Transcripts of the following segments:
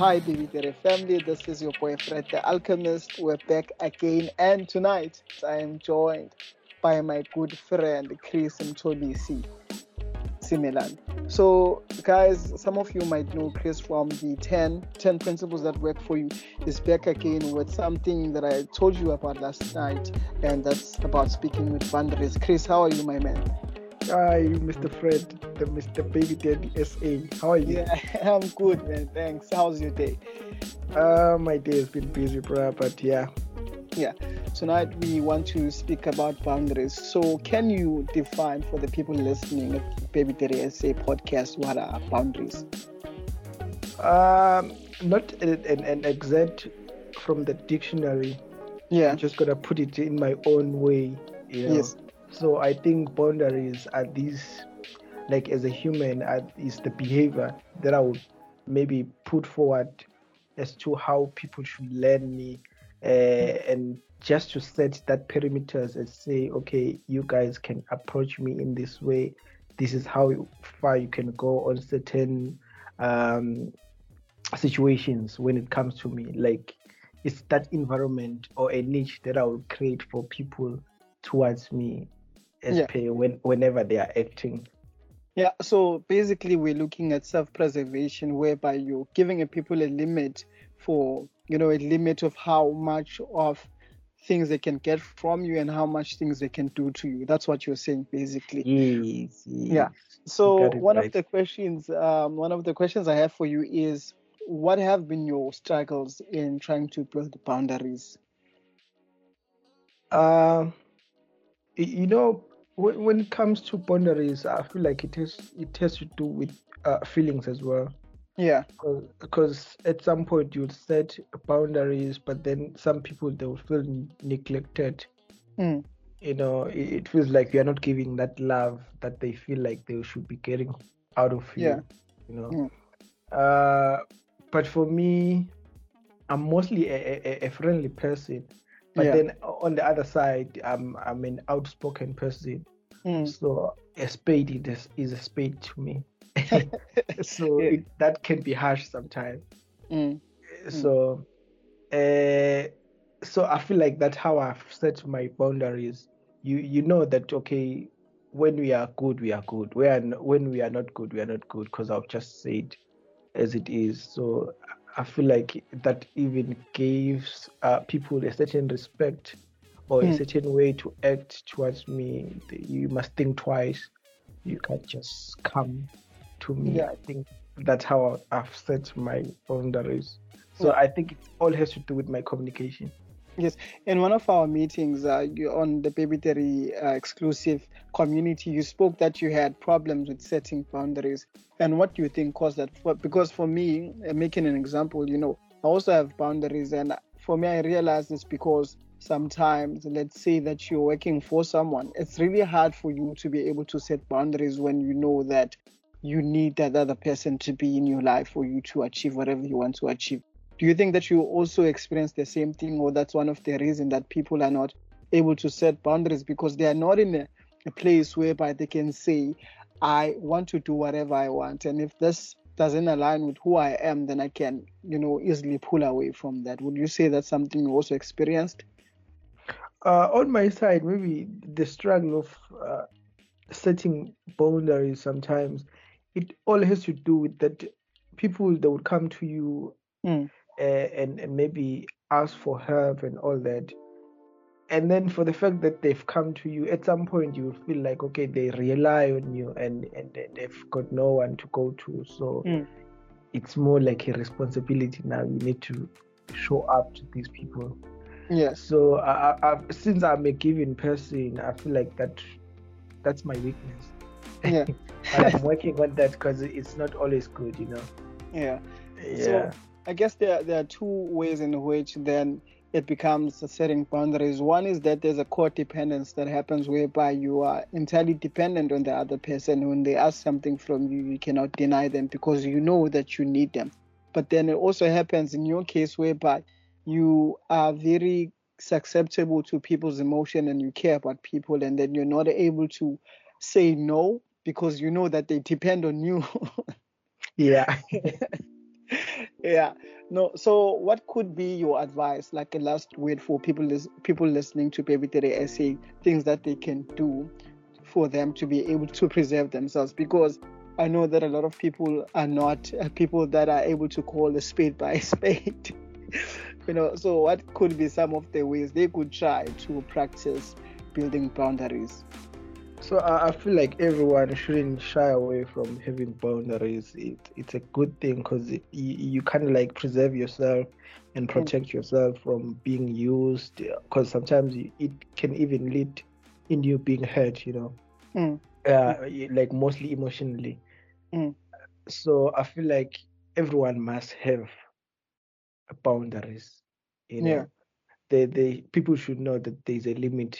Hi, Baby Daddy family. This is your boyfriend, the Alchemist. We're back again, and tonight I am joined by my good friend Chris Mtolisi Simelane. So, guys, some of you might know Chris from the 10, 10 principles that work for you. Is back again with something that I told you about last night, and that's about speaking with boundaries. Chris, how are you, my man? Hi, Mr. Fred, the Mr. Baby Daddy SA. How are you? Yeah, I'm good, man. Thanks. How's your day? Uh, my day has been busy, bro, but yeah. Yeah. Tonight we want to speak about boundaries. So, can you define for the people listening at Baby Daddy SA podcast what are boundaries? Um, not an, an, an exact from the dictionary. Yeah. I'm just gonna put it in my own way. You know? Yes. So I think boundaries are these, like as a human, is the behavior that I would maybe put forward as to how people should learn me, uh, and just to set that perimeters and say, okay, you guys can approach me in this way. This is how far you can go on certain um, situations when it comes to me. Like it's that environment or a niche that I will create for people towards me as Yeah. when whenever they are acting. Yeah, so basically, we're looking at self preservation, whereby you're giving a people a limit for, you know, a limit of how much of things they can get from you and how much things they can do to you. That's what you're saying, basically. Yes, Yeah. So, one of the questions, um, one of the questions I have for you is, what have been your struggles in trying to build boundaries? Um, y- you know, when, when it comes to boundaries, I feel like it has it has to do with uh, feelings as well. Yeah, Because at some point you'll set boundaries, but then some people they will feel neglected. Mm. You know, it, it feels like you're not giving that love that they feel like they should be getting out of you. Yeah. You know. Mm. Uh, but for me, I'm mostly a, a, a friendly person. But Yeah. then on the other side, I'm I'm an outspoken person. Mm. So a spade is is a spade to me. so Yeah. it, that can be harsh sometimes. Mm. So, uh, so I feel like that's how I've set my boundaries. You you know that okay, when we are good, we are good. When when we are not good, we are not good. Because I've just said as it is. So I feel like that even gives uh, people a certain respect or a certain way to act towards me. You must think twice. You can't just come to me. Yeah. I think that's how I've set my boundaries. So. I think it all has to do with my communication. In one of our meetings uh, on the Baby Daddy uh, exclusive community, you spoke that you had problems with setting boundaries. And what do you think caused that? For, because for me, uh, making an example, you know, I also have boundaries. And for me, I realized this because sometimes, let's say that you're working for someone, it's really hard for you to be able to set boundaries when you know that you need that other person to be in your life for you to achieve whatever you want to achieve. Do you think that you also experience the same thing, or that's one of the reasons that people are not able to set boundaries because they are not in a, a place whereby they can say, I want to do whatever I want, and if this doesn't align with who I am, then I can, you know, easily pull away from that. Would you say that's something you also experienced? Uh, on my side, maybe the struggle of uh, setting boundaries sometimes, it all has to do with that people that would come to you Mm. Uh, and, and maybe ask for help and all that. And then for the fact that they've come to you, at some point you feel like, okay, they rely on you and, and they- they've got no one to go to. So Mm. it's more like a responsibility now. You need to show up to these people. yeah So I, I, I, since I'm a giving person, I feel like that that's my weakness. Yeah. I'm working on that because it's not always good, you know. Yeah. Yeah. So I guess there there are two ways in which then it becomes a setting boundaries. One is that there's a codependence that happens whereby you are entirely dependent on the other person. When they ask something from you, you cannot deny them because you know that you need them. But then it also happens in your case whereby you are very susceptible to people's emotion and you care about people and then you're not able to say no because you know that they depend on you. yeah. yeah No, so what could be your advice, like a last word for people lis- people listening to Baby Daddy SA, things that they can do for them to be able to preserve themselves? Because I know that a lot of people are not uh, people that are able to call a spade by spade. you know, so what could be some of the ways they could try to practice building boundaries? So I, I feel like everyone shouldn't shy away from having boundaries. It, it's a good thing because you, you kind of like preserve yourself and mm. protect mm. yourself from being used. Because sometimes you, it can even lead in you being hurt. You know, mm. uh, like mostly emotionally. Mm. So I feel like everyone must have boundaries. You know, yeah. they they people should know that there's a limit.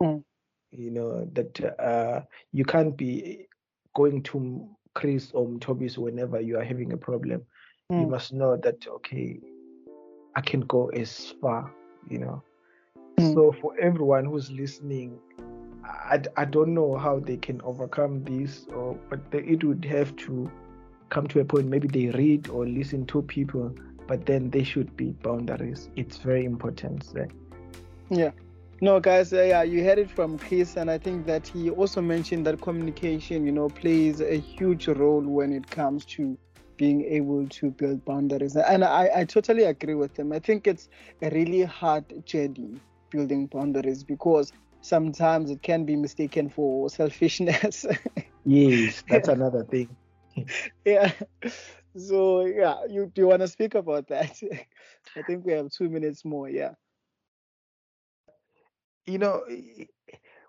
Mm you know that uh, you can't be going to Chris or Toby's whenever you are having a problem. Mm. You must know that okay, I can go as far, you know. Mm. So for everyone who's listening, I, I don't know how they can overcome this, or but they, it would have to come to a point. Maybe they read or listen to people, but then they should be boundaries. It's very important. Yeah. No, guys, uh, yeah, you heard it from Chris, and I think that he also mentioned that communication, you know, plays a huge role when it comes to being able to build boundaries. And I, I totally agree with him. I think it's a really hard journey building boundaries because sometimes it can be mistaken for selfishness. yes, that's another thing. yeah. So yeah, you do you want to speak about that? I think we have two minutes more. Yeah you know,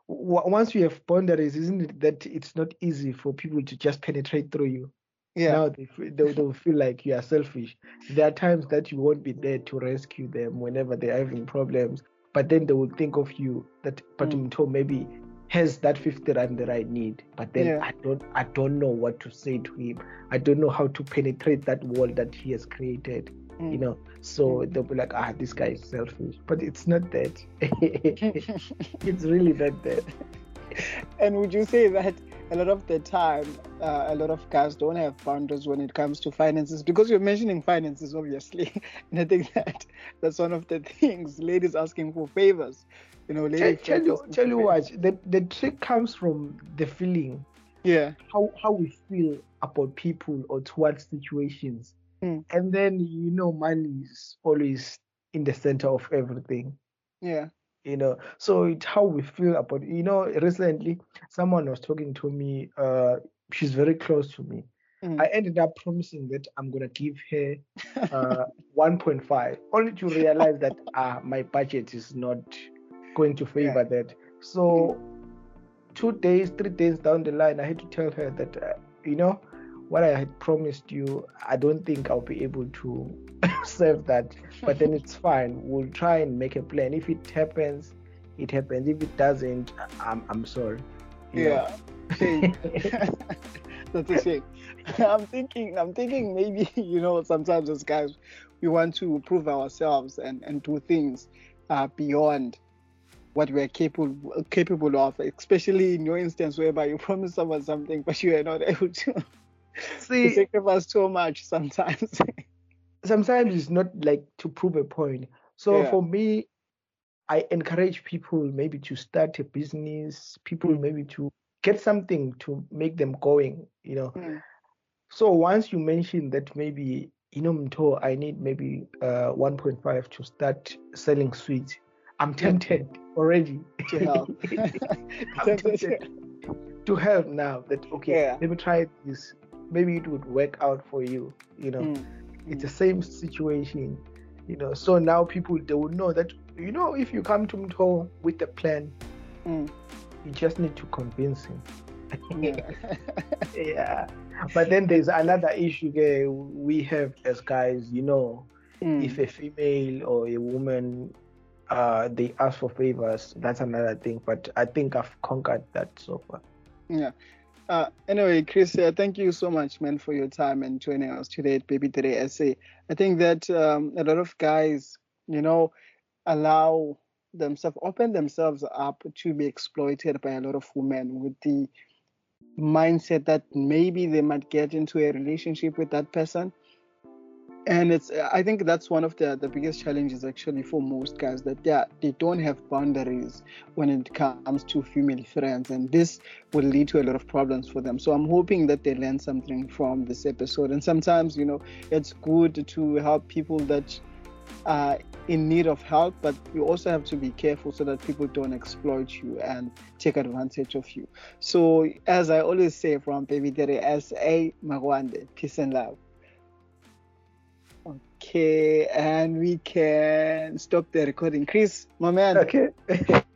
once you have boundaries, isn't it that it's not easy for people to just penetrate through you? Yeah. Now they, they, they feel like you are selfish. There are times that you won't be there to rescue them whenever they're having problems, but then they will think of you that Patumto mm. maybe has that 50 rand that I need, but then yeah. I don't I don't know what to say to him. I don't know how to penetrate that wall that he has created mm. you know so mm. they'll be like ah this guy is selfish but it's not that it's really not that and would you say that a lot of the time uh, a lot of guys don't have boundaries when it comes to finances because you're mentioning finances obviously and i think that that's one of the things ladies asking for favors you know ladies tell, tell you tell you what the, the trick comes from the feeling yeah how how we feel about people or towards situations Mm. And then you know money is always in the center of everything. Yeah. You know, so it's how we feel about you know, recently someone was talking to me, uh, she's very close to me. Mm. I ended up promising that I'm gonna give her uh 1.5, only to realize that uh my budget is not going to favor yeah. that. So two days, three days down the line, I had to tell her that uh, you know what I had promised you, I don't think I'll be able to serve that. But then it's fine. We'll try and make a plan. If it happens, it happens. If it doesn't, I'm I'm sorry. Yeah. That's a shame. I'm thinking I'm thinking maybe, you know, sometimes as guys we want to prove ourselves and, and do things uh, beyond what we're capable capable of, especially in your instance whereby you promise someone something but you are not able to. See, they sacrifice too much sometimes. sometimes it's not like to prove a point. So yeah. for me, I encourage people maybe to start a business, people mm. maybe to get something to make them going, you know. Mm. So once you mention that maybe, you know, Mto, I need maybe uh, 1.5 to start selling sweets, I'm tempted already. To help. I'm tempted to help now that, okay, yeah. let me try this maybe it would work out for you you know. Mm. it's the same situation you know. So now people they will know that you know if you come to Mto with a plan mm. you just need to convince him. Yeah. yeah. But then there's another issue there we have as guys you know. Mm. if a female or a woman uh they ask for favors that's another thing. But i think i've conquered that so far. Yeah uh, anyway, Chris, uh, thank you so much, man, for your time and joining us today at Baby Daddy SA. I think that um, a lot of guys, you know, allow themselves, open themselves up to be exploited by a lot of women with the mindset that maybe they might get into a relationship with that person. And it's i think that's one of the the biggest challenges actually for most guys that yeah they don't have boundaries when it comes to female friends. And this will lead to a lot of problems for them. So i'm hoping that they learn something from this episode. And sometimes you know it's good to help people that are in need of help but you also have to be careful so that people don't exploit you and take advantage of you. So as i always say from baby daddy as a magwande peace and love Okay, and we can stop the recording. Chris, my man. Okay.